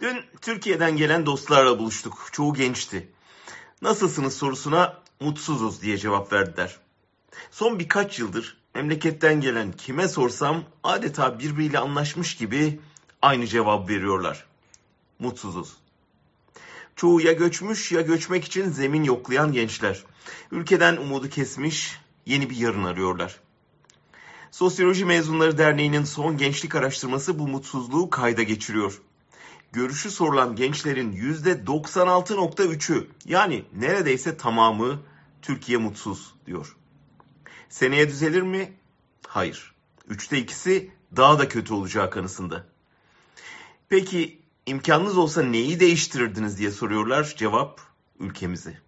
Dün Türkiye'den gelen dostlarla buluştuk. Çoğu gençti. Nasılsınız sorusuna mutsuzuz diye cevap verdiler. Son birkaç yıldır memleketten gelen kime sorsam adeta birbiriyle anlaşmış gibi aynı cevap veriyorlar. Mutsuzuz. Çoğu ya göçmüş ya göçmek için zemin yoklayan gençler. Ülkeden umudu kesmiş, yeni bir yarın arıyorlar. Sosyoloji Mezunları Derneği'nin son gençlik araştırması bu mutsuzluğu kayda geçiriyor. Görüşü sorulan gençlerin %96.3'ü yani neredeyse tamamı Türkiye mutsuz diyor. Seneye düzelir mi? Hayır. Üçte ikisi daha da kötü olacağı kanısında. Peki imkanınız olsa neyi değiştirirdiniz diye soruyorlar. Cevap ülkemizi.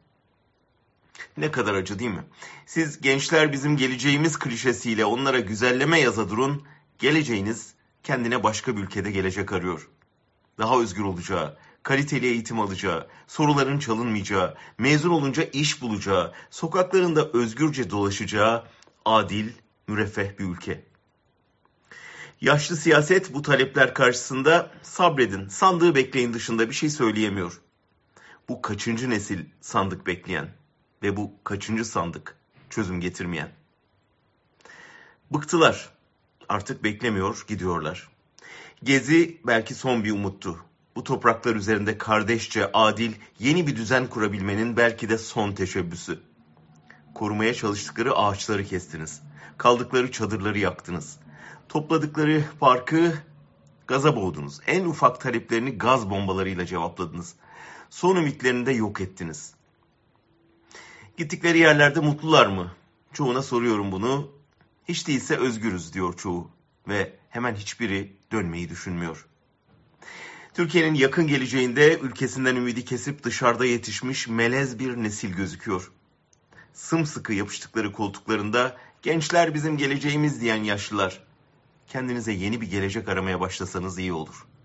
Ne kadar acı değil mi? Siz gençler bizim geleceğimiz klişesiyle onlara güzelleme yaza durun. Geleceğiniz kendine başka bir ülkede gelecek arıyor. Daha özgür olacağı, kaliteli eğitim alacağı, soruların çalınmayacağı, mezun olunca iş bulacağı, sokaklarında özgürce dolaşacağı adil, müreffeh bir ülke. Yaşlı siyaset bu talepler karşısında sabredin, sandığı bekleyin dışında bir şey söyleyemiyor. Bu kaçıncı nesil sandık bekleyen ve bu kaçıncı sandık çözüm getirmeyen. Bıktılar. Artık beklemiyor, gidiyorlar. Gezi belki son bir umuttu. Bu topraklar üzerinde kardeşçe, adil, yeni bir düzen kurabilmenin belki de son teşebbüsü. Korumaya çalıştıkları ağaçları kestiniz. Kaldıkları çadırları yaktınız. Topladıkları parkı gaza boğdunuz. En ufak taleplerini gaz bombalarıyla cevapladınız. Son ümitlerini de yok ettiniz. Gittikleri yerlerde mutlular mı? Çoğuna soruyorum bunu. Hiç değilse özgürüz diyor çoğu ve hemen hiçbiri dönmeyi düşünmüyor. Türkiye'nin yakın geleceğinde ülkesinden ümidi kesip dışarıda yetişmiş melez bir nesil gözüküyor. Sımsıkı yapıştıkları koltuklarında gençler bizim geleceğimiz diyen yaşlılar. Kendinize yeni bir gelecek aramaya başlasanız iyi olur.''